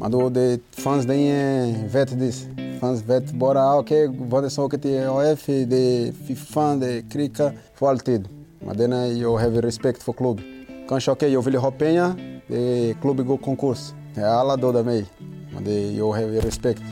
Men då det fanns det ingen vett ah, Det fanns vett bara, okej, okay, det åker till AF, det fy fan, det krika för alltid. Men den är, jag har respekt för klubben. Kanske okej, okay, jag vill ha pengar, det klubben går konkurs. Alla dödar mig, men det, jag har respekt.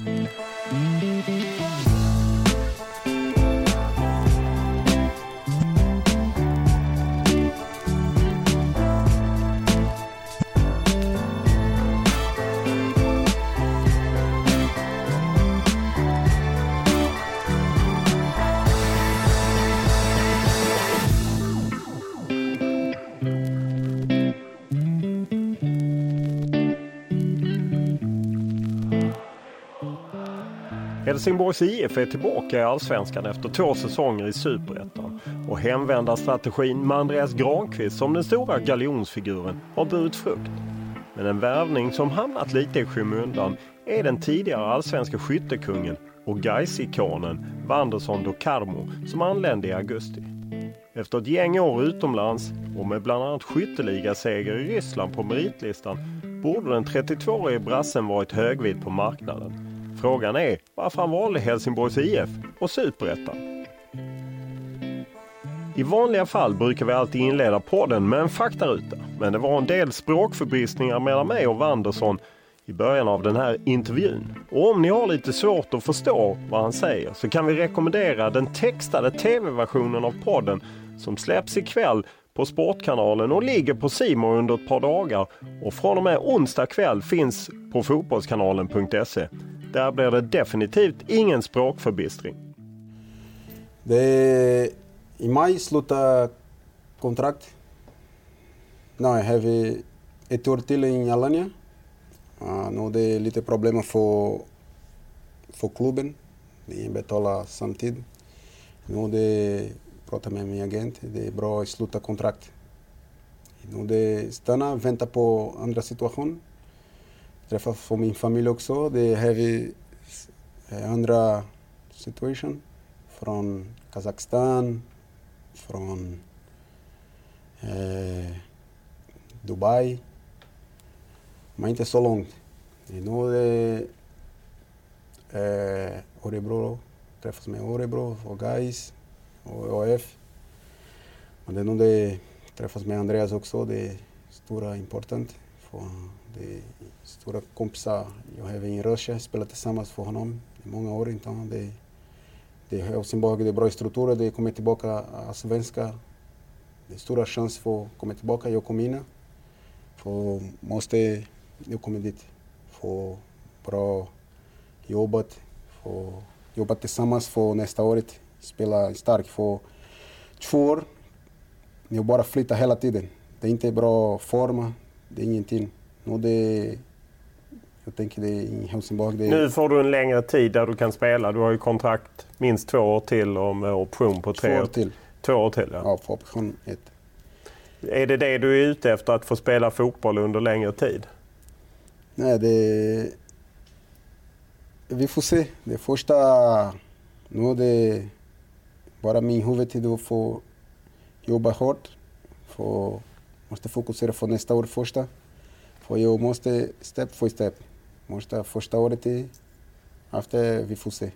Helsingborgs IF är tillbaka i Allsvenskan efter två säsonger i Superettan. Och hemvändarstrategin med Andreas Granqvist som den stora galjonsfiguren har burit frukt. Men en värvning som hamnat lite i skymundan är den tidigare allsvenska skyttekungen och Gais-ikonen Wanderson do Carmo som anlände i augusti. Efter ett gäng år utomlands och med bland annat skytteligaseger i Ryssland på meritlistan borde den 32-årige brassen varit högvid på marknaden. Frågan är varför han valde Helsingborgs IF och Superettan. I vanliga fall brukar vi alltid inleda podden med en faktaruta. Men det var en del språkförbistringar mellan mig och Wanderson i början av den här intervjun. Och om ni har lite svårt att förstå vad han säger så kan vi rekommendera den textade tv-versionen av podden som släpps ikväll på Sportkanalen och ligger på Simor under ett par dagar och från och med onsdag kväll finns på fotbollskanalen.se. Där blir det definitivt ingen språkförbistring. Det I maj slutar kontrakt. Nu har vi ett år till i Alanya. Uh, nu det är lite problem för, för klubben. Vi betalar samtidigt. Nu det pratar med min agent. Det är bra att sluta kontrakt. Nu det stanna, vänta på andra situation Träffa för min familj också. Det är andra situation från Kazakstan, från eh, Dubai. Men inte så långt. E nu är det eh, Örebro, träffas med Örebro och Gais och AF. Men det är nog det träffas med Andreas också, det är stora important. För det är stora kompisar. Jag har även Rösche, spelat tillsammans för honom i många år. Inte? Det, det är Helsingborg, det är bra strukturer, det kommer tillbaka svenska. Det är stora chanser för att komma tillbaka. Jag kommer in. För måste jag komma dit. Få bra jobbat. Få jobba tillsammans för nästa år. Spela starkt för två år. Jag bara flyttar hela tiden. Det är inte bra form. Det är ingenting. Och det jag tänker det i Helsingborg. Det... Nu får du en längre tid där du kan spela. Du har ju kontrakt minst två år till och med option på tre två år till. Två år till, ja. Ja, på option ett. Är det det du är ute efter, att få spela fotboll under längre tid? Nej, det... Vi får se. Det första... Nu är det bara min huvudtid att få jobba hårt. Få, måste fokusera på nästa år första. För jag måste step för step. Måste första året till. Efter vi får se.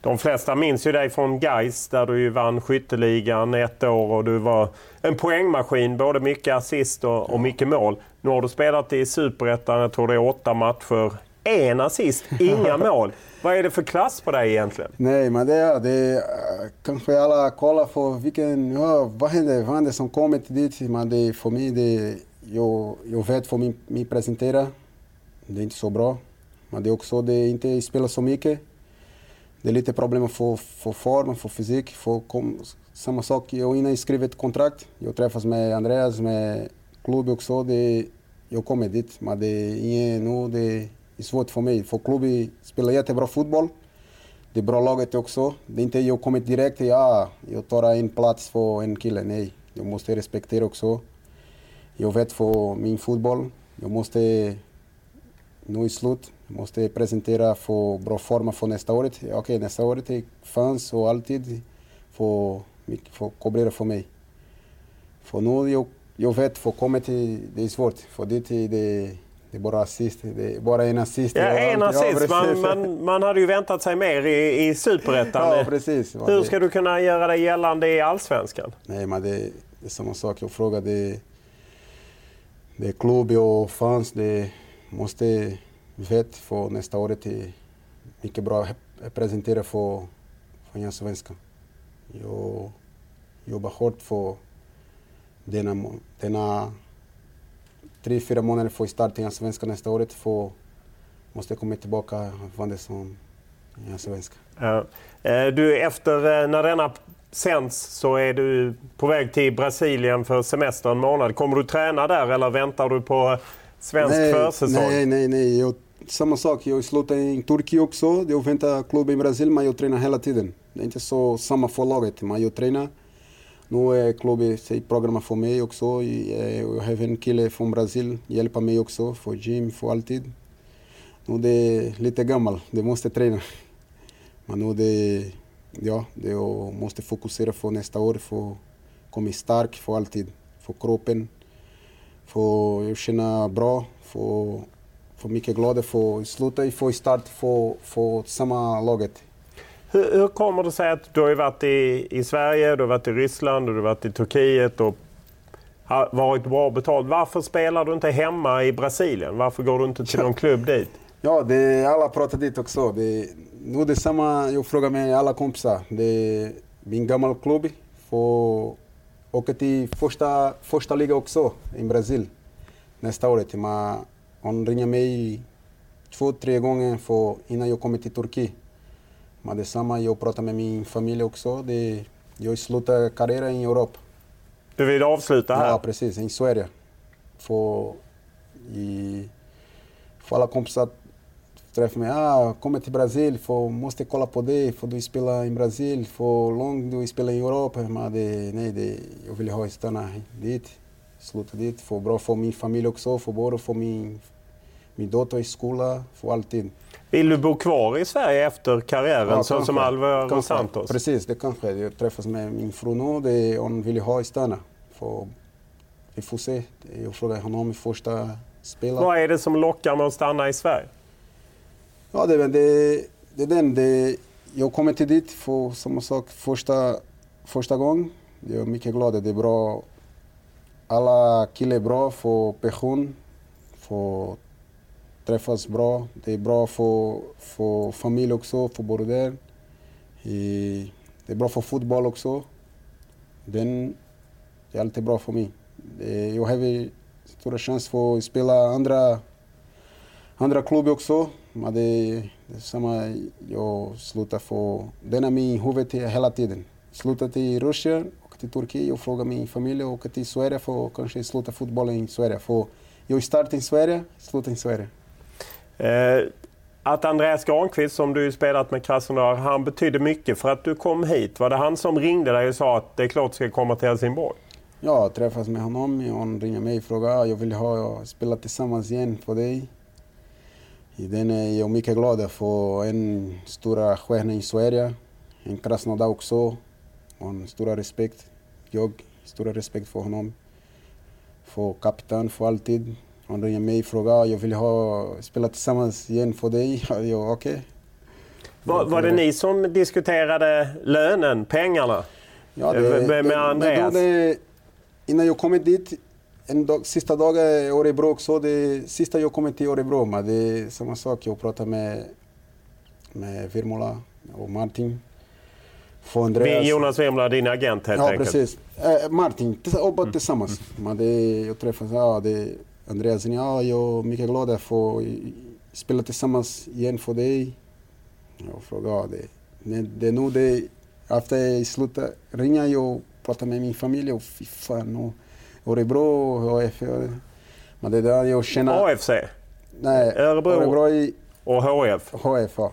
De flesta minns ju dig från Gais där du ju vann skytteligan ett år och du var en poängmaskin. Både mycket assist och, och mycket mål. Nu har du spelat i Superettan, jag tror det är åtta matcher. En assist, inga mål. Vad är det för klass på dig egentligen? Nej, men det är, det är kanske alla kollar på vilken, ja, vad händer, som kommit dit. Men det, för mig, det, jag, jag vet för mig, mig presentera. Det är inte så bra. Men det är också det inte spelar så mycket. Det är lite problem för, för form, för fysik. För kom, samma sak, jag innan skrev ett kontrakt. Jag träffas med Andreas, med klubben också. Det, jag kommer dit, men det är ingen, nu, det är svårt för mig. För klubben spelar jättebra fotboll. Det är bra laget också. Det är inte jag kommit direkt, ja, jag tar en plats för en kille. Nej, jag måste respektera också. Jag vet för min fotboll. Jag måste, nu i slut, jag måste presentera för bra form för nästa år. Okej, okay, nästa det fans och alltid för, för kobrera för mig. För nu jag, jag vet, för kommit, det är svårt. För dit det, det är bara assist. Det är bara en assist. Ja, en assist. Ja, man, man, man hade ju väntat sig mer i, i Superettan. Ja, precis. Hur ska du kunna göra dig gällande i Allsvenskan? Nej, men det, det är samma sak. Jag frågade det är klubb och fans, det måste veta för nästa år till mycket bra presentera för, för svenska. Jag jobbar hårt för denna, denna tre, fyra månader för att starta svenska nästa år. För måste komma tillbaka från det som svenska. Ja. Eh, du, efter eh, när denna sänds så är du på väg till Brasilien för semester en månad. Kommer du träna där eller väntar du på svensk nej, försäsong? Nej, nej, nej. Jag, samma sak. Jag slutade i Turkiet också. Jag väntar klubben i Brasilien men jag tränar hela tiden. Det är inte så samma för laget, men jag tränar. Nu e är klubben programmet för mig också. E, jag e, har en kille från Brasilien hjälper mig också för gym, för alltid. Nu är det lite gammal, det måste träna. Men nu är det ja, jag måste fokusera på nästa år för att komma stark för alltid. För kroppen, för att känna bra, för, för mycket glad för att sluta få start för, för samma laget. Hur, hur kommer det sig att du har varit i, i Sverige, du har varit i Ryssland och du har varit i Turkiet och har varit bra betald? Varför spelar du inte hemma i Brasilien? Varför går du inte till någon klubb dit? Ja, det, alla pratar dit också. Det, nu är det samma, jag frågar med alla kompisar. Det är min gamla klubb. Får åka till första, första ligan också i Brasil nästa år. Men hon ringer mig två, tre gånger för, innan jag kommer till Turkiet. Men det är samma, jag pratar med min familj också. Det, jag slutar karriären i Europa. Du vill avsluta här? Ja, precis. I Sverige. För, i, för alla kompisar träffar mig. Ah, kommer till Brasil, för, måste kolla på det, för du spelar i Brasil, för långt du spelar i Europa. Men det, nej, det, jag vill ha stanna dit, sluta dit, för bra för min familj också, för både för min, min dotter i skolan, för alltid. Vill du bo kvar i Sverige efter karriären, ja, så som Alvaro Santos? Precis, det kanske. Jag träffas med min fru nu, det, hon vill ha stanna. För, vi får se. Jag frågar honom i första spelet. Vad är det som lockar med att stanna i Sverige? Ja, det, det, det är den. Det, jag kommer till dit för samma sak första, första gången. Jag är mycket glad. Det är bra. Alla killar är bra för passion, för träffas bra. Det är bra för, för familj också, för både. Det är bra för fotboll också. Den, det är alltid bra för mig. Jag har stora chans för att spela andra, andra klubbar också. Men det, det är samma, jag slutar få... Den är min huvud hela tiden. Sluta till Ryssland, åka till Turkiet och fråga min familj och åka till Sverige för att kanske sluta fotbollen i Sverige. För jag startade i Sverige, slutade i Sverige. Eh, att Andreas Granqvist, som du spelat med Krasnodar, han betydde mycket för att du kom hit. Var det han som ringde dig och sa att det är klart du ska komma till Helsingborg? Ja, jag träffas med honom. Han ringer mig och frågar jag vill ha, spela tillsammans igen för dig. I den är jag mycket glad för en stora stjärna i Sverige. En Krasnodar också. Och en stor respekt. Jag stor respekt för honom. För kapten, för alltid. Han ringde mig och frågade jag vill ha, spela tillsammans igen för dig. Ja, okej. Okay. Var, var det ni som diskuterade lönen, pengarna? Ja, det, med, med Andreas? Det, innan jag kom dit, en dag, sista dagen i Örebro också, det sista jag kom till Örebro, men det är samma sak. Jag pratade med, med Virmola och Martin. För Andreas. Jonas Virmola, din agent helt ja, enkelt? Ja, precis. Eh, Martin, jobbar mm. tillsammans. Mm. Men det, jag träffade ja, det, Andreas, ja, jag är mycket glad att få spela tillsammans igen för dig. Jag frågade, det, det är nu det, efter jag slutade ringa jag och prata med min familj och fy fan, och Örebro, HF. Men det är där jag känner... AFC? Nej, Örebro, Örebro i, och HF? HF, ja.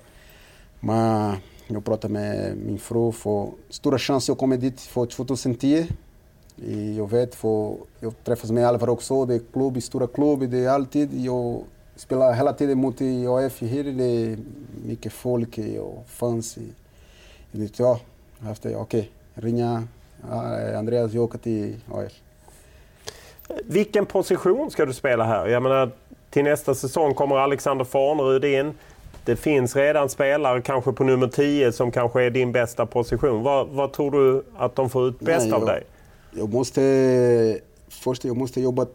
Men jag pratade med min fru för stora chanser att komma dit för 2010. Jag vet, för jag träffas med Alvar också, det är klubb, stora klubb, det är alltid. Jag spelar hela tiden mot AF här, det är mycket folk och fans. Jag vet, ja, okej, okay, ringa Andreas, jag åker till AF. Vilken position ska du spela här? Jag menar, till nästa säsong kommer Alexander Farnerud in. Det finns redan spelare, kanske på nummer 10, som kanske är din bästa position. Vad, vad tror du att de får ut bäst Nej, jag, av dig? Jag måste, först jag måste jobba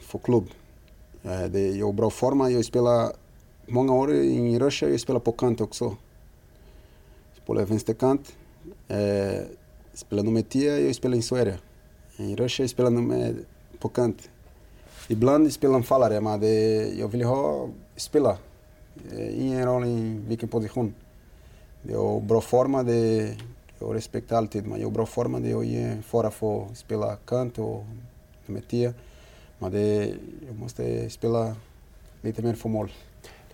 för klubb. Eh, det, jag är bra form. Jag spelar många år i Russia. Jag spelar på kant också. Spelar vänsterkant. Eh, spelar nummer 10, jag spelar i Sverige. I Russia jag spelar nummer på kant. Ibland spelar anfallare, men det, jag vill ha spela. Eh, ingen roll i vilken position. Det är bra form, det, jag respekterar alltid, men jag är bra form, det är fara för att spela kant och nummer 10. Men det, jag måste spela lite mer för mål.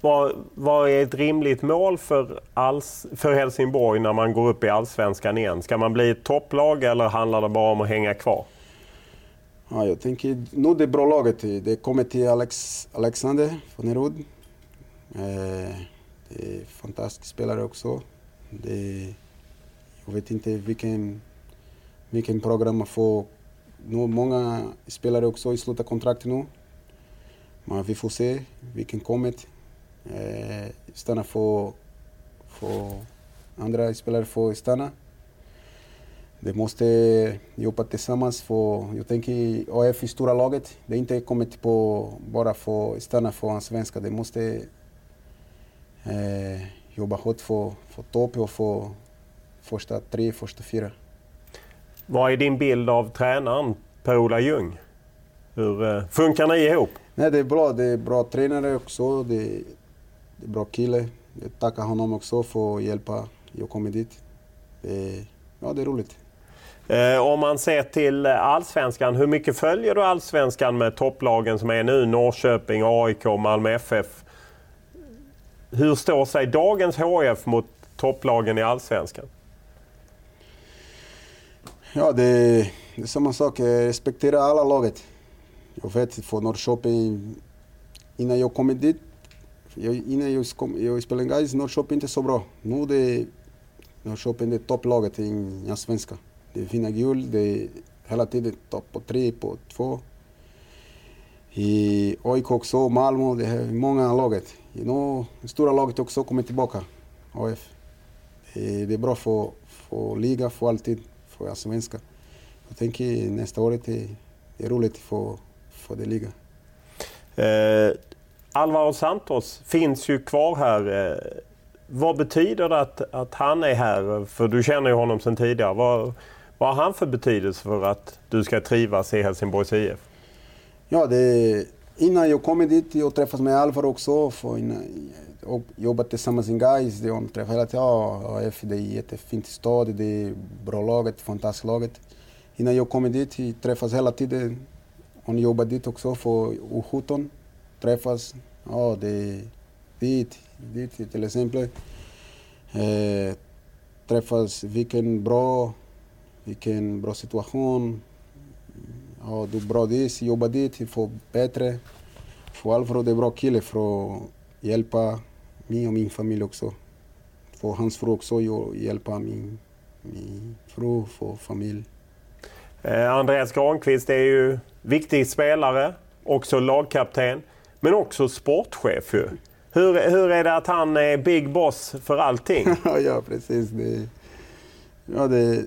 Vad, vad är ett rimligt mål för, alls, för Helsingborg när man går upp i allsvenskan igen? Ska man bli ett topplag eller handlar det bara om att hänga kvar? Ja, jag tänker nu det bra laget. Det kommer till Alex, Alexander från Nerud. Eh, det är fantastisk spelare också. Det, jag vet inte vilken, vilken program man får. Nu, många spelare också i slutet kontrakt nu. Men vi får se vilken kommer. Eh, stanna för, för andra spelare får stanna. De måste jobba tillsammans. För jag tänker AF i stora laget, det är inte kommit på bara för att stanna för en svenska. Det måste eh, jobba hårt för, för topp och för första tre, första fyra. Vad är din bild av tränaren Per-Ola Ljung? Hur eh, funkar ni ihop? Nej, det är bra. Det är bra tränare också. Det, det är bra kille. Jag tackar honom också för att hjälpa jag kommer dit. Det, ja, det är roligt. Eh, om man ser till allsvenskan, hur mycket följer du allsvenskan med topplagen som är nu? Norrköping, AIK, Malmö FF. Hur står sig dagens HF mot topplagen i allsvenskan? Ja, det, det är samma sak. Jag respekterar alla laget. Jag vet, för Norrköping, innan jag kom dit, jag, innan jag, kom, jag spelade guys, Norrköping inte så bra. Nu det Norrköping är topplaget i allsvenskan. Det är fina guld, det är hela tiden topp på tre, på två. I AIK också, Malmö, det är många laget. You stora laget också kommer tillbaka, AF. Det är, det är bra för, för liga, för alltid, för allsvenskan. Jag tänker nästa år det, det är roligt för, för det liga. Eh, Alvaro Santos finns ju kvar här. Eh, vad betyder det att, att han är här? För du känner ju honom sedan tidigare. Vad, vad har han för betydelse för att du ska trivas i Helsingborgs IF? Ja, det, innan jag kom dit, jag träffades med Alvaro också. För innan, och jobbat tillsammans med guys. De träffade hela tiden. Ja, AF det är jättefint stad, det är bra laget, fantastiskt laget. Innan jag kom dit, vi träffas hela tiden. Hon jobbar dit också för U17. Träffas. Ja, det, är dit, dit till exempel. Eh, träffas, vilken bra, vilken bra situation. Ja, du är bra dit, jobba dit, få bättre. För Alfred är en bra kille för att hjälpa mig och min familj också. För hans fru också hjälpa min, min fru och familj. Eh, Andreas Granqvist är ju viktig spelare, också lagkapten, men också sportchef ju. Hur, hur är det att han är big boss för allting? ja, precis. Det, ja, det,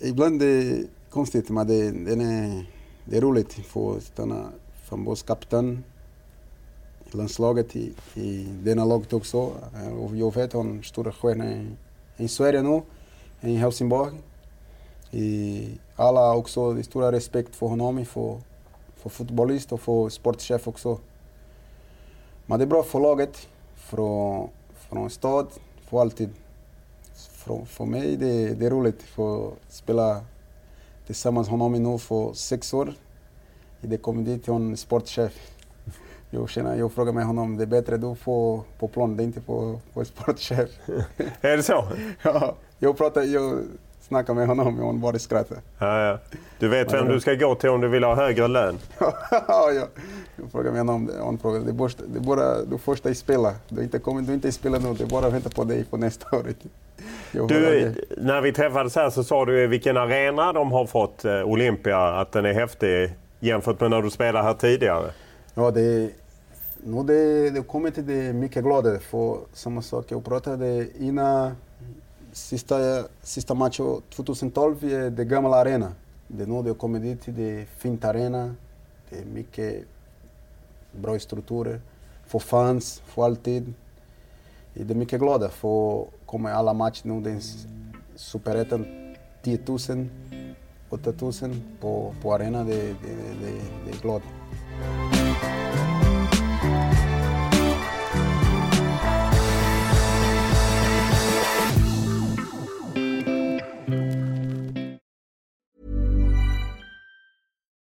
ibland det är konstigt, men det, det, är, det är roligt att få stanna fotbollskapten i landslaget i, i denna laget också. Och jag vet att han är stora stjärna i Sverige nu, e i Helsingborg. I alla också stora respekt för honom, för, för fotbollist och för sportchef också. Men det är bra för laget, från, från stad, för alltid. För, för mig det, det är roligt att spela tillsammans med honom nu för sex år. Det kom dit en sportchef. Jag, känner, jag frågar mig honom, det är bättre du får på plan, det är inte på, på sportchef. är det så? ja, jag pratar, jag snackar med honom och han bara skrattar. Ja, ja. Du vet vem du ska gå till om du vill ha högre lön? ja, ja. Jag frågar med honom, han frågar, det är bara, det är bara du första i spela. Du inte kommer du inte spela nu, det är bara att vänta på dig på nästa år. Du, när vi träffades här så sa du vilken arena de har fått, eh, Olympia, att den är häftig jämfört med när du spelade här tidigare. Ja, det, nu det, det kommer till det mycket gladare för samma sak jag pratade innan sista, sista matchen 2012 är det gamla arena. Det är nu det kommer dit, det är fint arena, det är mycket bra strukturer för fans, för alltid. Det är mycket glada för att komma i alla matcher nu. Det är superettan 10 000, 8 000 på, på arenan. Det, det,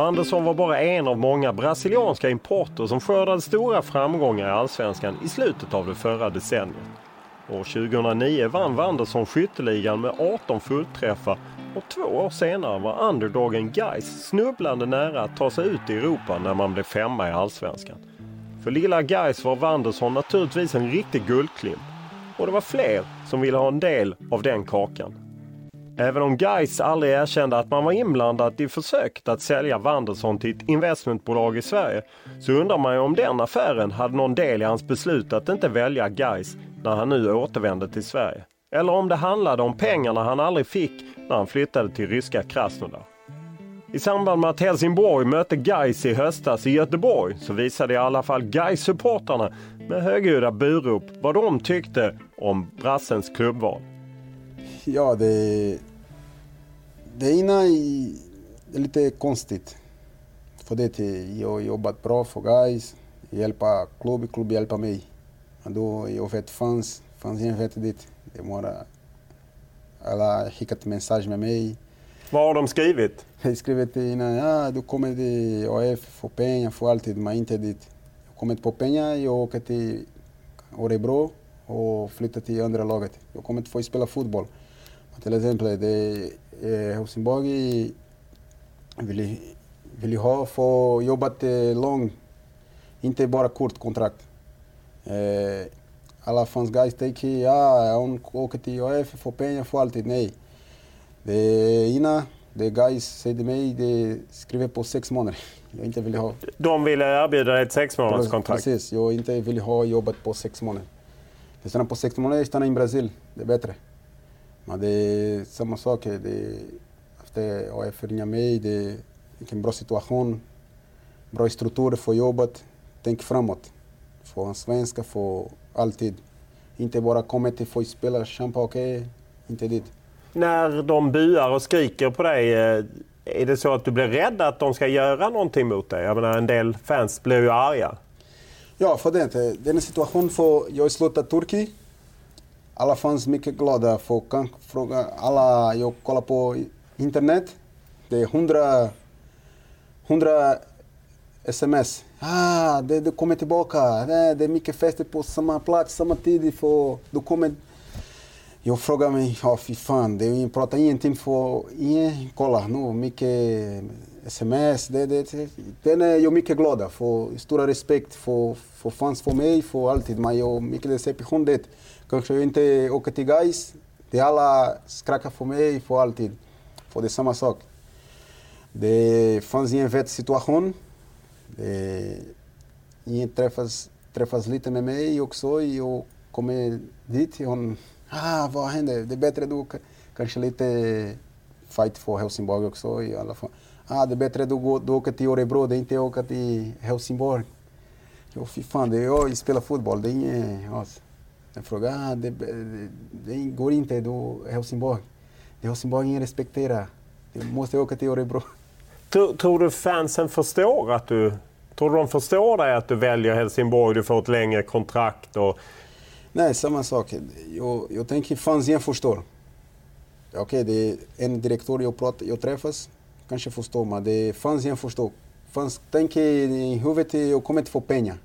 Andersson var bara en av många brasilianska importer som skördade stora framgångar i Allsvenskan i slutet av det förra decenniet. År 2009 vann Wanderson skytteligan med 18 fullträffar och två år senare var underdogen Gais snubblande nära att ta sig ut i Europa när man blev femma i Allsvenskan. För lilla Gais var Wanderson naturligtvis en riktig guldklimp och det var fler som ville ha en del av den kakan. Även om Geis aldrig erkände att man var inblandad i försöket att sälja Wanderson till ett investmentbolag i Sverige så undrar man ju om den affären hade någon del i hans beslut att inte välja Geis när han nu återvände till Sverige. Eller om det handlade om pengarna han aldrig fick när han flyttade till ryska Krasnodar. I samband med att Helsingborg mötte Geis i höstas i Göteborg så visade i alla fall Geis supportrarna med högljudda burop vad de tyckte om brassens klubbval. Ja, det, det ena är lite konstigt. För det jag har jobbat bra för guys, hjälpa klubb, klubb hjälpa mig. Och då jag vet fans, fans vet det. Det bara alla har skickat mensagem med mig. Vad har de skrivit? Jag har skrivit innan, ja du kommer till AF, få pengar, få alltid, men inte dit. Jag kommer inte på pengar, jag åker till Örebro och flyttar till andra laget. Jag kommer inte få spela fotboll. Till exempel, det är Helsingborg vill, vill ha få jobbat långt, inte bara kort kontrakt. Eh, alla fans guys tänker, ja, hon åker till AF, får pengar, får alltid. Nej. Det ena, det guys säger till mig, det skriver på sex månader. Jag inte vill ha... De ville erbjuda dig ett sex månaders kontrakt? Precis, jag inte vill ha jobbat på sex månader. Jag stannar på sex månader, jag stannar i Brasil. Det är bättre. Men det är samma sak. Det, efter AF ringer mig, det är en bra situation, bra struktur för jobbet. Tänk framåt. Få en svenska, få alltid. Inte bara komma till för att spela champa, okej, okay. inte dit. När de buar och skriker på dig, eh, är det så att du blir rädd att de ska göra någonting mot dig? Jag menar, en del fans blir ju arga. Ja, för det. Den situation för jag slutade Turkiet. Alla fans mycket glada. För kan fråga alla, jag kollar på internet. Det är hundra, hundra sms. Ah, det, du kommer tillbaka. Det, det är mycket fester på samma plats, samma tid. För du kommer... Jag frågar mig, ja oh, fy fan, det pratar ingenting för... Ingen, kolla nu, mycket sms. Det, det, den är jag mycket glad för. Stora respekt för, för fans för mig, för alltid. Men jag mycket deception det. Kanske jag inte åker till guys. Det alla skrattar för mig för alltid. För det är samma sak. Det fanns en vet situation. Ingen träffas, träffas lite med mig också. Jag kommer dit. Hon, ah, vad händer? Det är bättre du kanske lite fight för Helsingborg också i alla fall. Ah, det är bättre du, går, du åker till Örebro, det är inte åka till Helsingborg. Jo, fy fan, det är jag spelar fotboll, det är inget... Alltså. Jag frågar, ah, det, det, det går inte, du Helsingborg. Det Helsingborg ingen respekterar. Du måste åka till Örebro. Tror, tror, du fansen förstår att du... Tror du de förstår dig att du väljer Helsingborg, du får ett längre kontrakt och... Nej, samma sak. Jag, jag tänker fansen förstår. Okej, okay, det är en direktör jag, pratar, jag träffas, kanske förstår, men det är fansen förstår. Fans tänker i huvudet, jag kommer inte få pengar.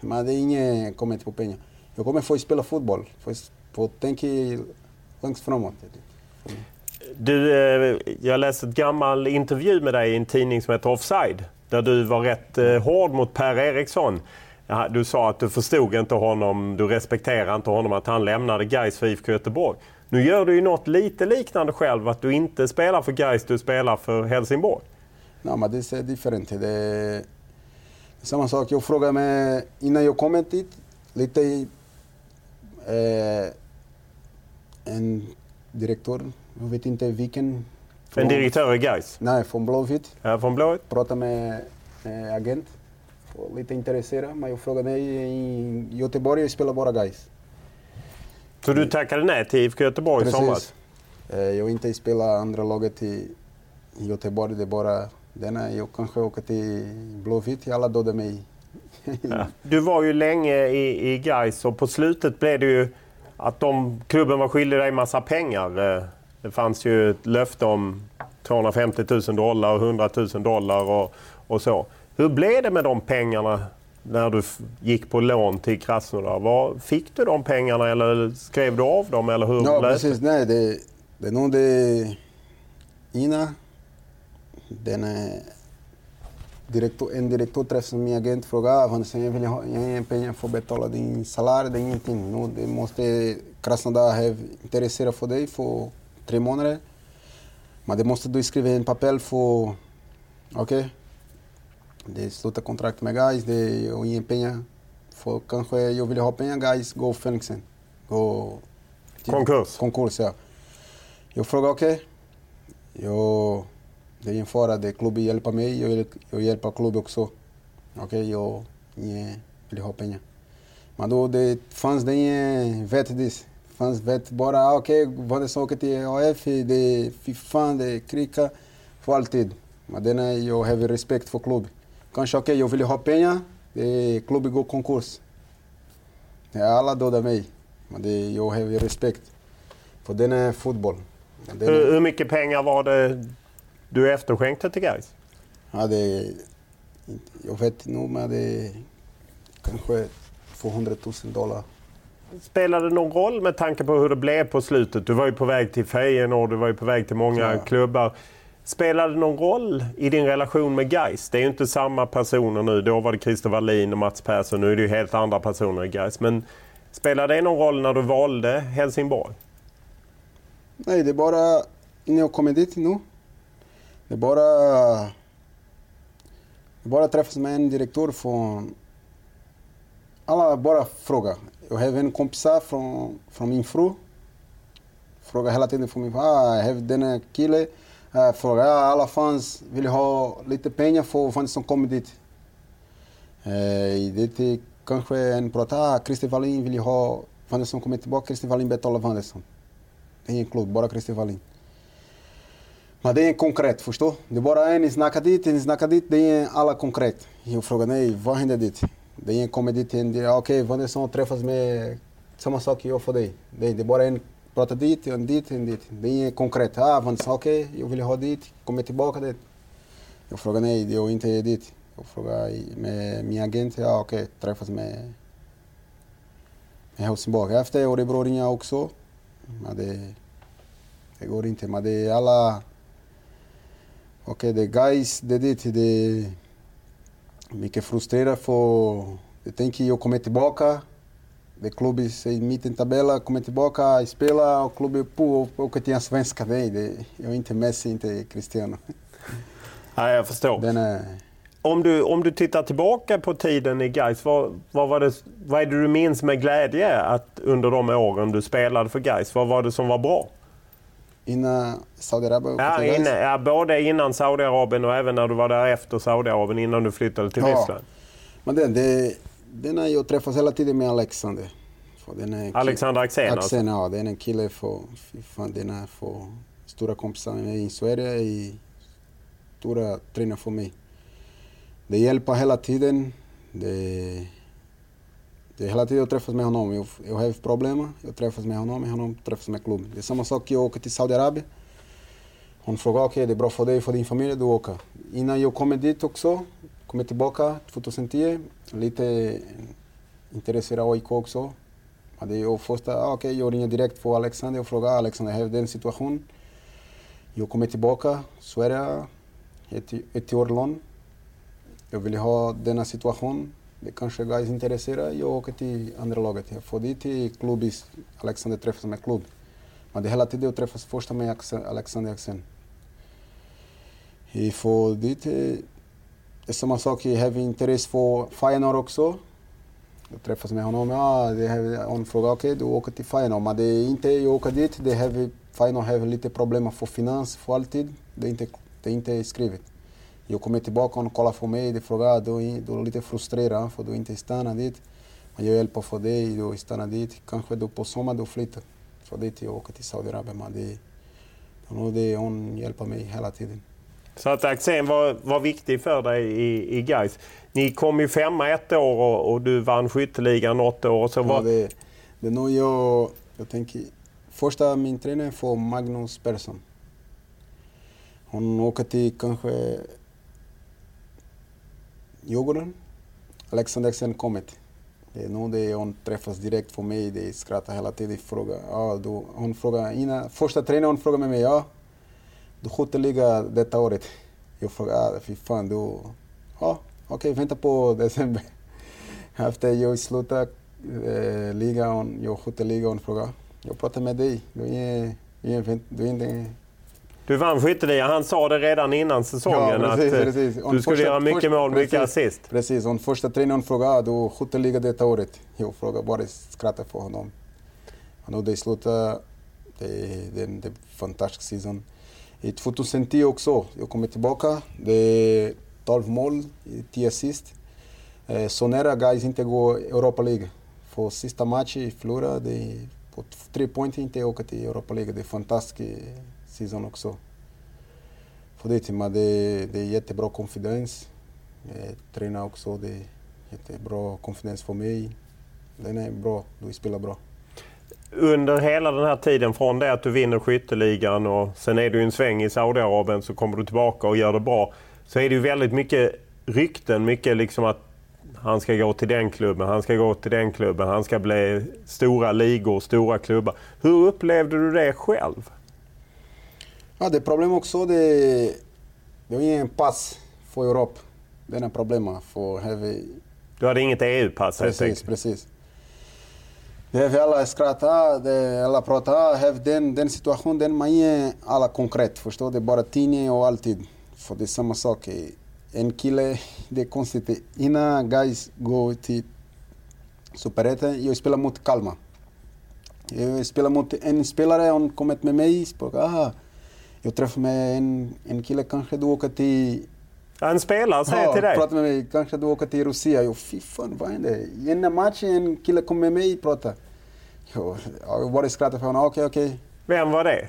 Men det är ingen kommer inte få pengar. Jag kommer få spela fotboll, få, få tänka långt framåt. Du, eh, jag läste ett gammal intervju med dig i en tidning som heter Offside. Där du var rätt eh, hård mot Per Eriksson. Du sa att du förstod inte honom, du respekterar inte honom, att han lämnade Gais för IFK Göteborg. Nu gör du ju något lite liknande själv, att du inte spelar för Gais, du spelar för Helsingborg. Nej, men det är different. Det är samma sak. Jag frågade mig innan jag kom hit, lite eh, en direktör jag vet inte vilken. Från, en direktör i Gais? Nej, från Blåvitt. Ja, från Blåvitt? Pratade med eh, agent. Lite intresserad, men jag frågade mig i Göteborg, jag spelar bara Gais. Så du tackade nej till IFK Göteborg i somras? Eh, jag vill inte spela andra laget i Göteborg, det är bara denna. Jag kanske åker till Blåvitt, alla dödar mig. Du var ju länge i, i Gais och på slutet blev det ju att de, klubben var skyldig dig massa pengar. Eh, det fanns ju ett löfte om 250 000 dollar och 100 000 dollar och, och så. Hur blev det med de pengarna när du gick på lån till Krasnodar? Fick du de pengarna eller skrev du av dem? Eller hur ja, precis. Nej, det, det är nog det ena. Den är direktor, en direktör träffade min agent frågade han säger, jag vill ha jag pengar för betala din salär. Det är ingenting. Nu, det måste Krasnodar ha intresserat för dig för tre månader. Men det måste du skriva en papper för... Okej? Okay? Det slutar kontrakt med guys, det är ingen pengar. För kanske jag vill ha pengar, guys, gå Fenixen. Gå... Konkurs? Konkurs, ja. Jag frågar okej. Okay. Det är en fara, det klubben hjälper mig, jag, jag hjälper klubben också. Okej, okay, jag, vill e e ha pengar. Men då det fanns det ingen vett. det. fanns vet bara, okej, okay, Wanderson åker till AF, det fy fan, det krika för alltid. Men den är, jag har respekt för klubben. Kanske okej, okay, jag vill ha pengar, det klubben går konkurs. Det är alla dödar mig. Men det, jag har respekt. För den är fotboll. Den hur, hur, mycket pengar var det du efterskänkte till Gais? Ja, det, jag vet nog, men det är kanske 200 000 dollar. Spelade det någon roll med tanke på hur det blev på slutet? Du var ju på väg till Feyenoord, du var ju på väg till många ja. klubbar. Spelade det någon roll i din relation med Geis? Det är ju inte samma personer nu. Då var det Christer Wallin och Mats Persson. Nu är det ju helt andra personer i Geis. Men spelade det någon roll när du valde Helsingborg? Nej, det är bara innan jag kommer dit nu. Det är bara... Det bara träffas med en direktör från... Alla bara frågar. Jag har en kompis från, från min fru. Frågar hela tiden från min fru. Ah, jag har den killen. Uh, frågar ah, alla fans vill ha lite pengar för fans som kommer dit. Uh, det kanske en pratar, ah, Christer Wallin vill ha fans som kommer tillbaka. Christer Wallin betalar Wanderson. Det är en klubb, bara Christer Wallin. Men det är konkret, förstår Det är bara en snackar dit, en snackar dit. Det är alla konkret. Jag frågar nej, vad händer dit? En kommer dit, okej, okay, Wanderson träffas med samma sak jag för dig. Det är bara en pratar dit, en dit, en dit. Det är konkret. Ah, Wanderson, okej, okay, jag vill ha dit, kommer tillbaka dit. Jag frågar nej, jag inte dit. Jag frågar med min agent, ja okej, okay, träffas med, med Helsingborg. Efter Örebro ringer jag också. Men det, det går inte. Men det är alla... Okay, är guys, dit. Det är mycket frustrerat för jag tänker jag kommer tillbaka. Det klubben i mitten tabella, kommer tillbaka, spelar och klubben på åker till en svenska. Det, jag är inte Messi, inte Cristiano. Nej, jag förstår. Är... om, du, om du tittar tillbaka på tiden i Gais, vad, vad, var det, vad är det du minns med glädje att under de åren du spelade för Gais? Vad var det som var bra? Innan Saudiarabien? Ja, inne, ja, både innan Saudiarabien och även när du var där efter Saudiarabien, innan du flyttade till ja. Ryssland. Men den, det, den är jag träffas hela tiden med Alexander. Alexander Axén Axén, ja. Det är en kille för, fan, den är för stora kompisar med i Sverige, i stora tränare för mig. Det hjälper hela tiden. Det, det är hela tiden jag träffas med honom. Jag, jag har problem, jag träffas med honom, med honom träffas med klubben. Det är samma sak, jag åker till Saudiarabien. Hon frågar, okej okay, det är bra för dig och för din familj, du åker. Innan jag kommer dit också, kommer tillbaka 2010, lite intresserad av AIK också. Men det är första, ah, okej okay, jag ringer direkt på Alexander och frågar, Alexander, jag har den situationen. Jag kommer tillbaka, Sverige, ett, ett år lån. Jag vill ha denna situation det kanske guys intresserade. Jag åker till andra laget. Jag får dit till klubbis. Alexander träffas med klubb. Men det hela tiden jag träffas först med Alexander Axén. Jag får dit. Det är samma sak, jag har intresse för Feyenoord också. Jag träffas med honom. Ja, det har, hon frågar okej, okay, du åker till Feyenoord. Men det är inte jag åker dit. Det har, Feyenoord har lite problem för finans för alltid. Det är inte, det är inte skrivet. Jag kommer tillbaka och kollar på mig och frågar, du, du är lite frustrerad för du inte stannar dit. Men jag hjälper för dig, du stannar dit. Kanske du på sommaren du flyttar. Så dit jag åker till Saudiarabien. Men det, det, hon hjälper mig hela tiden. Så att Axén var, var viktig för dig i, i Gais. Ni kom ju femma ett år och, och du vann skytteligan något år. Så var... ja, det, det är nog jag, jag tänker, första min tränare var Magnus Persson. Hon åker till kanske Djurgården. Alexander sen kommit. Det är nog det hon träffas direkt för mig. Det skrattar hela tiden. Fråga, ja, du, hon frågar, innan, första tränaren hon frågar med mig, ja, du skjuter liga detta året. Jag frågar, ja, fy fan, du, ja, okej, okay, vänta på december. Efter jag slutar eh, ligan, jag skjuter ligan, hon frågar, jag pratar med dig, du är, du är, du är inte du vann skytteligan. Han sa det redan innan säsongen ja, precis, att eh, precis. du skulle första, göra mycket första, mål, mycket precis, assist. Precis. Och första tränaren frågade ah, du skytteliga detta året. Jag frågade bara skrattade för honom. Och nu det slutade. Det, det, det är en fantastisk säsong. I 2010 också, jag kommer tillbaka. Det är 12 mål, 10 assist. Eh, så nära guys inte går Europa League. För sista matchen förlorade på tre poäng inte åka till Europa League. Det är en season också. För det, men det, det är jättebra konfidens. Eh, Tränar också, det är jättebra konfidens för mig. Den är bra, du spelar bra. Under hela den här tiden från det att du vinner skytteligan och sen är du en sväng i Saudiarabien så kommer du tillbaka och gör det bra. Så är det ju väldigt mycket rykten, mycket liksom att han ska gå till den klubben, han ska gå till den klubben, han ska bli stora ligor, stora klubbar. Hur upplevde du det själv? Ja, det är problem också, det, det är ingen pass för Europa. Det är problemet. För heavy... Du hade inget EU-pass Precis, precis. Det är alla skrattar, det alla pratar, den, den situationen, den man är alla konkret, förstår du? Bara tidning och alltid. För det är samma sak en kille, det är konstigt. Innan guys går till Superettan, jag spelar mot Kalmar. Jag spelar mot en spelare, han kommit med mig. Aha, jag träffar med en, en kille, kanske du åker till... En spelare säger ja, till dig? pratar med mig, kanske du åker till Russia. Jag, fy fan, vad händer? I en match, en kille kom med mig och pratade. Jag, jag bara skrattade för honom. Okej, okay, okej. Okay. Vem var det?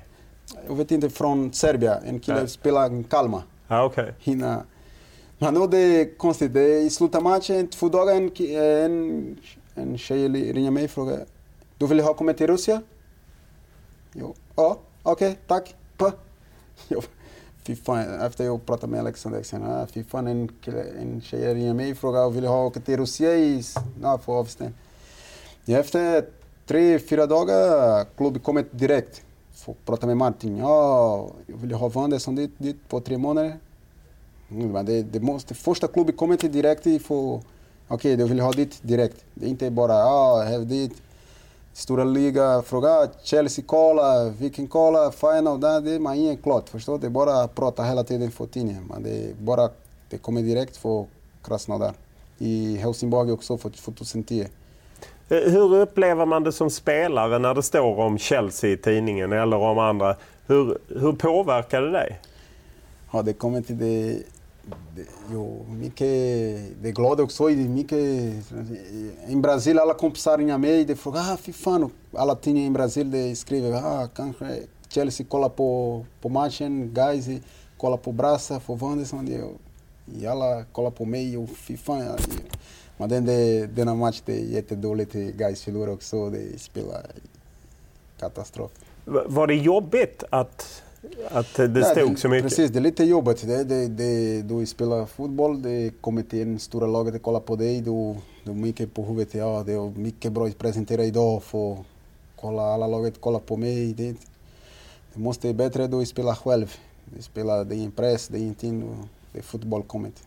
Jag vet inte, från Serbien. En kille ja. spelar Kalmar. Ah, okay. Men då det är konstigt. Det är I slutet av matchen, två dagar, en, en, en tjej ringer mig och frågar Du vill ha kommit till Ryssland? Jo. Ja, okej, okay, tack. Pa. Jo. Fy fan, efter jag pratade med Alexander, sen, ah, fy fan en, en tjej ringer mig och frågar vill jag åka till Ryssland no, för avstängning. Efter tre, fyra dagar klubben kommit direkt. Får prata med Martin. Ja, jag vill ha Wanderson dit, dit på tre månader. Mm, men det, det måste, första klubben kommer inte direkt för okej, okay, du vill ha dit direkt. Det är inte bara ah, häv dit. Stora liga, fråga Chelsea kolla, vilken kolla, final, det, det man är klart. Förstår Det är bara prata hela tiden för tidningen. Men det bara, det kommer direkt för Krasnodar. I Helsingborg också för 2010. Hur upplever man det som spelare när det står om Chelsea i tidningen eller om andra? Hur, hur påverkar det dig? Ja, det kommer till det eu, mycket, det är glad också. Mycket, em Brasília alla kompisar ringer mig och frågar ah, fy fan. Alla tidningar i Brasil de skriver ah, kanske Chelsea kolla på, på matchen, guys kolla på Braça, för Wanderson. E alla kolla på mig och fy fan. Men den, det, denna match det är jättedåligt. Guys förlorar också. Det spelar katastrof. Var det jobbigt att att det stod så mycket? Precis, det är lite jobbigt. Det, det, det, du spelar fotboll, det kommer till en stora laget och kollar på dig. Du, du mycket på huvudet. Ja, det är mycket bra att presentera idag. För kolla, alla laget kolla på mig. Det, det måste vara bättre att du spelar själv. Du spelar, det är en press, det är ingenting. Det är fotboll kommit.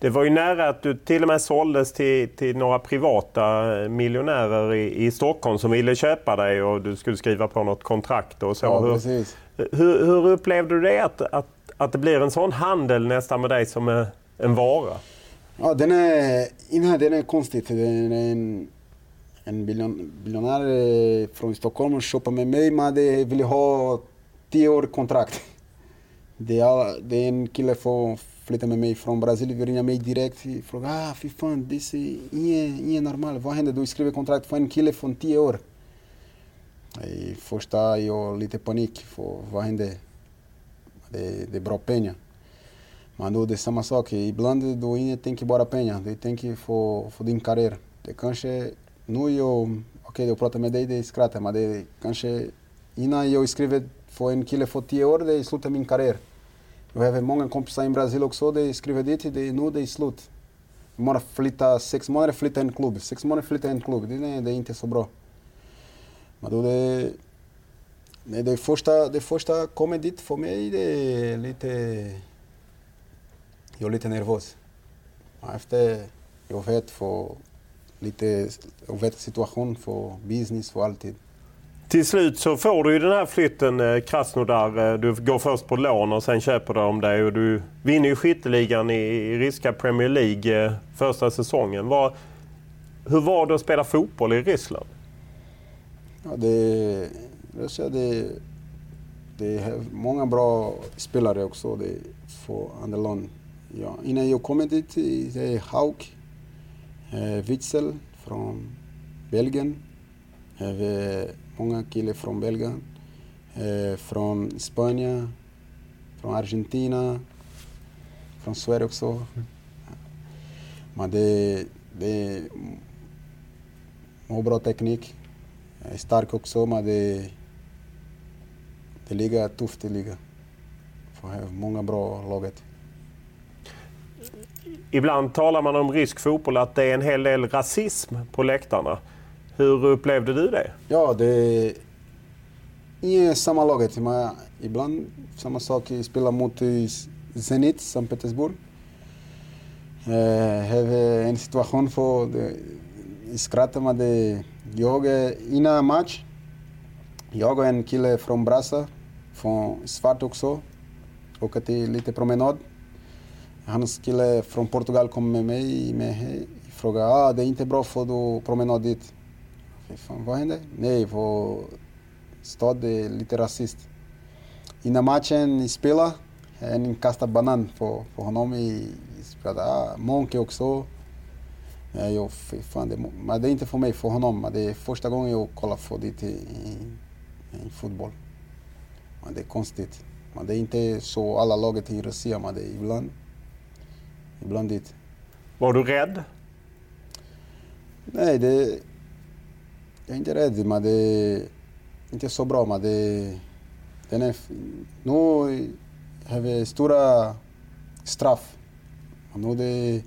Det var ju nära att du till och med såldes till, till några privata miljonärer i, i Stockholm som ville köpa dig och du skulle skriva på något kontrakt och så. Ja, precis. Hur, hur upplevde du det att, att, att det blir en sån handel nästan med dig som en vara? Ja, den är, innan, den är konstig. Den är en, en biljon, biljonär eh, från Stockholm och köper med mig, men de vill ha tio år kontrakt. Det är, det är en kille som flyttar med mig från Brasilien, ringer mig direkt och frågar ah, fy fan, det är inte normalt. Vad händer? Du skriver kontrakt för en kille från tio år. I första jag lite panik för vad hände? Det, det är bra pengar. Men då det är samma sak. Ibland du inte tänker bara pengar, du tänker för, för din karriär. Det kanske, nu jag, okej okay, jag pratar med dig, det skrattar, men det kanske innan jag skriver för en kille för tio år, det är slutet min karriär. Jag har många kompisar i Brasil också, de skriver dit, det, nu det är. Man flytta sex månader, flytta en klubb. Sex månader, flytta en klubb. Det, det är inte så. Men då det, nej, det, första, det första kommer dit för mig, det är lite... Jag är lite nervös. Efter jag vet för lite, jag vet situation för business för alltid. Till slut så får du ju den här flytten eh, Krasnodar. Eh, du går först på lån och sen köper de dig och du vinner ju skytteligan i, ryska Premier League eh, första säsongen. Var, hur var det att spela fotboll i Ryssland? Ja, det, Russia, det, det är många bra spelare också det för Anderlund. Ja, innan jag kom dit, det är Hauk, eh, Witzel från Belgien, eh, många killar från Belgien, eh, från Spanien, från Argentina, från Sverige också. Men det, det har bra teknik, är stark också, men det, det ligger tufft i liga. För många bra laget. Ibland talar man om rysk fotboll att det är en hel del rasism på läktarna. Hur upplevde du det? Ja, det är i samma laget. Men ibland samma sak, jag spelar mot Zenit, Sankt Petersburg. Har en situation för det, skrattar med det. Jag, innan match, jag och en kille från Brasa, från Svart också, åker till lite promenad. Hans kille från Portugal kom med mig med frågade ah, det är inte bra för du promenad dit. Fan, vad hände? Nej, för stad är lite rasist. Innan matchen spelade, en kastade banan på, på honom i spelade Ah, Monke också. Ja, jag, fan, det, men det är inte för mig, för honom. Det är första gången jag kollar det i, i, i fotboll. Men det är konstigt. Men det är inte så alla laget i Russia, men det är ibland, ibland det. Var du rädd? Nej, det, jag är inte rädd, men det är inte så bra. Men det, den är, nu har vi stora straff. Nu det,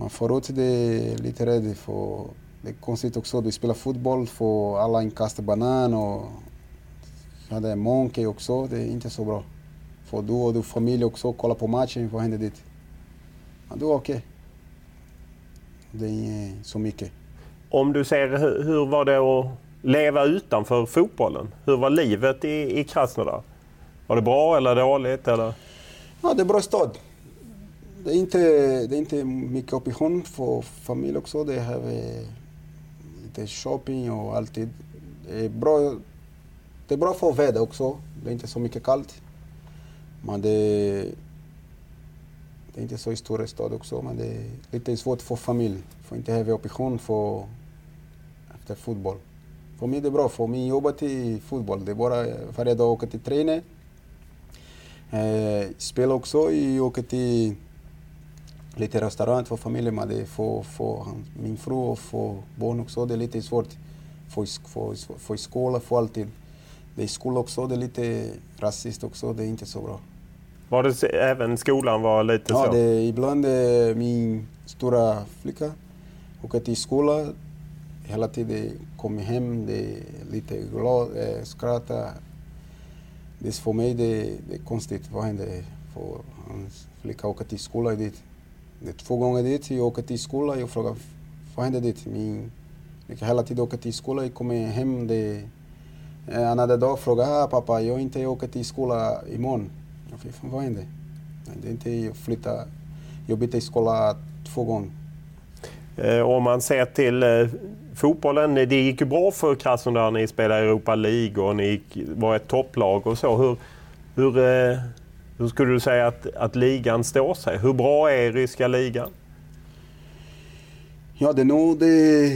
man förut det lite rädd för det är konstigt också, du spelar fotboll för alla inkastar banan och hade Monkey också, det är inte så bra. För du och din familj också kollar på matchen, vad händer dit? Men du är okej. Okay. Det är inte så mycket. Om du ser, hur, hur var det att leva utanför fotbollen? Hur var livet i, i Krasnodar? Var det bra eller dåligt? Eller? Ja, det är bra stad. Det är inte, det är inte mycket option för familj också. Det har lite shopping och alltid. Det är bra, det är bra för väder också. Det är inte så mycket kallt. Men det, det är inte så stor stad också. Men det är lite svårt för familj. För inte ha option för efter fotboll. För mig är det bra, för mig jobba till fotboll. Det är bara varje dag åka till träning. Eh, spela också, jag åker till lite restaurang för familjen, men det för, för min fru och för barn också. Det är lite svårt. För, för, för skola, för alltid. Det är skola också, det är lite rasistiskt också. Det är inte så bra. Var det även skolan var lite ja, så? Det, ibland är min stora flicka åker till skolan. Hela tiden kommer hem, det är lite glad, äh, skrattar. Det är för mig det, det är konstigt. Vad händer? För hans flicka åker till skolan dit. Det är två gånger dit. Jag åker till skolan. Jag frågar vad händer dit? Min kan hela tiden åker till skolan. Jag kommer hem. Det, en eh, annan dag frågar ah, pappa, jag inte åker till skolan imorgon. Jag frågar, vad händer? Det är inte jag flyttar. Jag byter skola två gånger. Eh, om man ser till eh, fotbollen, det gick ju bra för Krasnodar. Ni spelade Europa League och ni var ett topplag och så. Hur, hur, hur skulle du säga att, att ligan står sig? Hur bra är ryska ligan? Ja, det är nog det...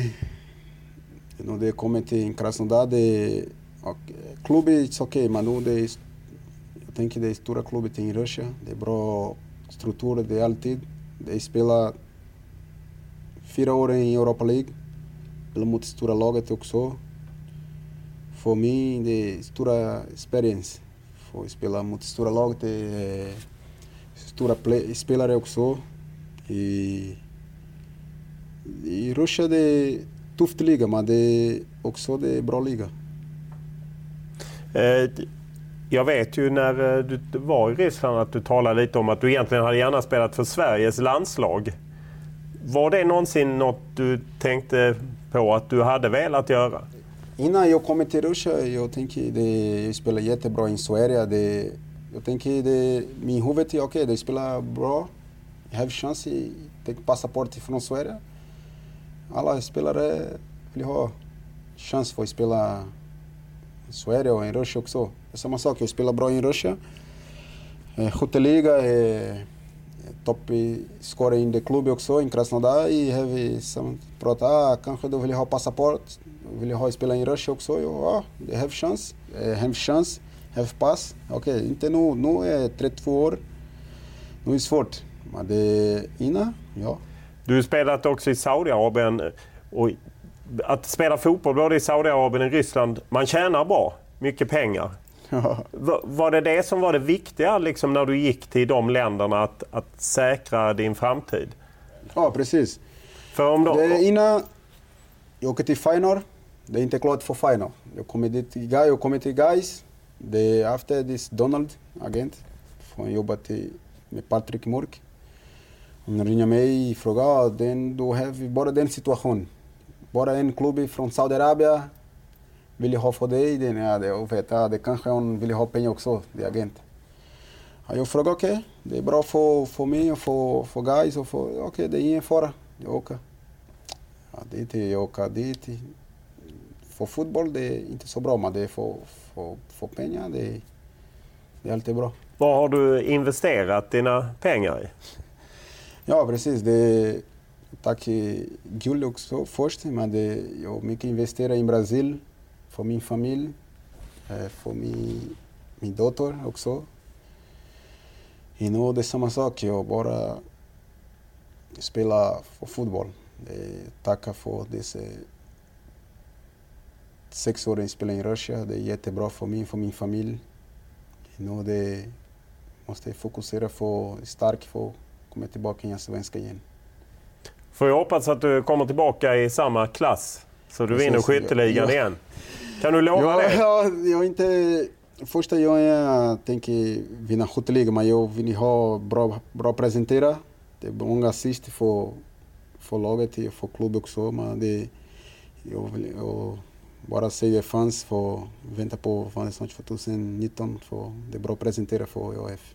det, nog det kommer till Krasnodar. Det, och, eh, klubben är okej, okay, men nu det är, jag tänker det är stora klubbar i Ryssland. Det är bra strukturer, det är alltid. De spelar fyra år i Europa League. spelar mot stora laget också. För mig det är stora experience får spela mot stora lag, det är eh, stora spelare också. I, i Ryssland det är tufft liga, men det är också det är bra liga. Eh, jag vet ju när eh, du var i Ryssland att du talade lite om att du egentligen hade gärna spelat för Sveriges landslag. Var det någonsin något du tänkte på att du hade velat göra? Innan jag kom till Ryssland, jag tänkte det, jag spelar jättebra i Sverige. Det, jag tänker det, min huvud är okej, okay, det spelar bra. Jag har chans att ta passaport från Sverige. Alla spelare vill ha chans för att spela i Sverige och i Ryssland också. Det är samma sak, jag spelar bra i Ryssland. Skytteliga är topp score i klubben också, i Krasnodar. Och har pratat, ah, kanske du vill ha passaport. Vill jag ha spela i Russia också? Ja, det har chans. Har chans, har pass. Okej, okay, inte nu. Nu är jag 32 år. Nu är det svårt. Men det innan, ja. Du har spelat också i Saudiarabien. Och att spela fotboll både i Saudiarabien och Ryssland, man tjänar bra. Mycket pengar. Ja. Var det det som var det viktiga liksom, när du gick till de länderna, att, att säkra din framtid? Ja, precis. För om då... det innan jag åker till Feyenoord, det är inte klart för Feyenoord. Jag kommer dit, jag kommer till Gais. Det är efter this Donald, agent, får jobba till, med Patrick Mörk. Han ringer mig och frågar, den, du har bara den situationen. Bara en klubb från Saudiarabien vill ha för dig. Den, ja, det, jag vet, ja, det kanske hon vill ha pengar också, det är agent. Ja, jag frågar okej, okay, det är bra för, för mig och för, för guys. Okej, okay, det är ingen fara. Jag åker. Ja, dit, jag åker dit. För fotboll det är inte så bra, men det är för, för, för pengar det är, det är alltid bra. Vad har du investerat dina pengar i? Ja, precis. Det tack guld också först, men det, jag mycket investerat i Brasil för min familj, eh, för min, min dotter också. Och nu är det samma sak, jag bara spelar för fotboll. Tackar för dessa sex år jag spelade i Russia. Det är jättebra för mig, för min familj. Nu det måste jag fokusera på stark för att komma tillbaka i svenska igen. Får jag hoppas att du kommer tillbaka i samma klass så du vinner skytteligan ja. igen. Kan du lova ja, det? Ja, jag inte... Första gången jag tänker vinna skytteligan, men jag vill ha bra, bra presentera. Det är många assist för, för laget och för klubben också. Men det, jag vill jag bara säga fans för vänta på Vanessa 2019 för det är bra presentera för ÖF.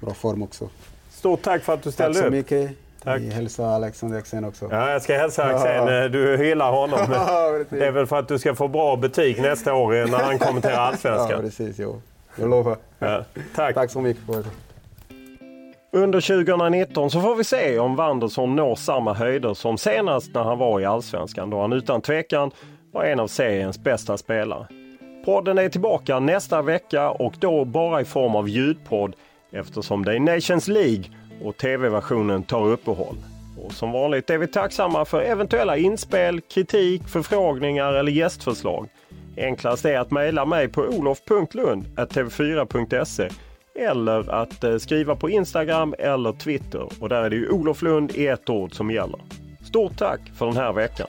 Bra form också. Stort tack för att du ställde upp. Tack så mycket. Tack. Vi hälsar Alexander Axén också. Ja, jag ska hälsa Axén. Du hyllar honom. det är väl för att du ska få bra betyg nästa år när han kommenterar Allsvenskan. Ja, precis. Jo. Jag lovar. Ja, tack. tack så mycket. Under 2019 så får vi se om Wanderson når samma höjder som senast när han var i Allsvenskan då han utan tvekan var en av seriens bästa spelare. Podden är tillbaka nästa vecka och då bara i form av ljudpodd eftersom det är Nations League och tv-versionen tar uppehåll. Och som vanligt är vi tacksamma för eventuella inspel, kritik, förfrågningar eller gästförslag. Enklast är att mejla mig på olof.lund.tv4.se eller att eh, skriva på Instagram eller Twitter och där är det ju Olof Lund i ett ord som gäller. Stort tack för den här veckan!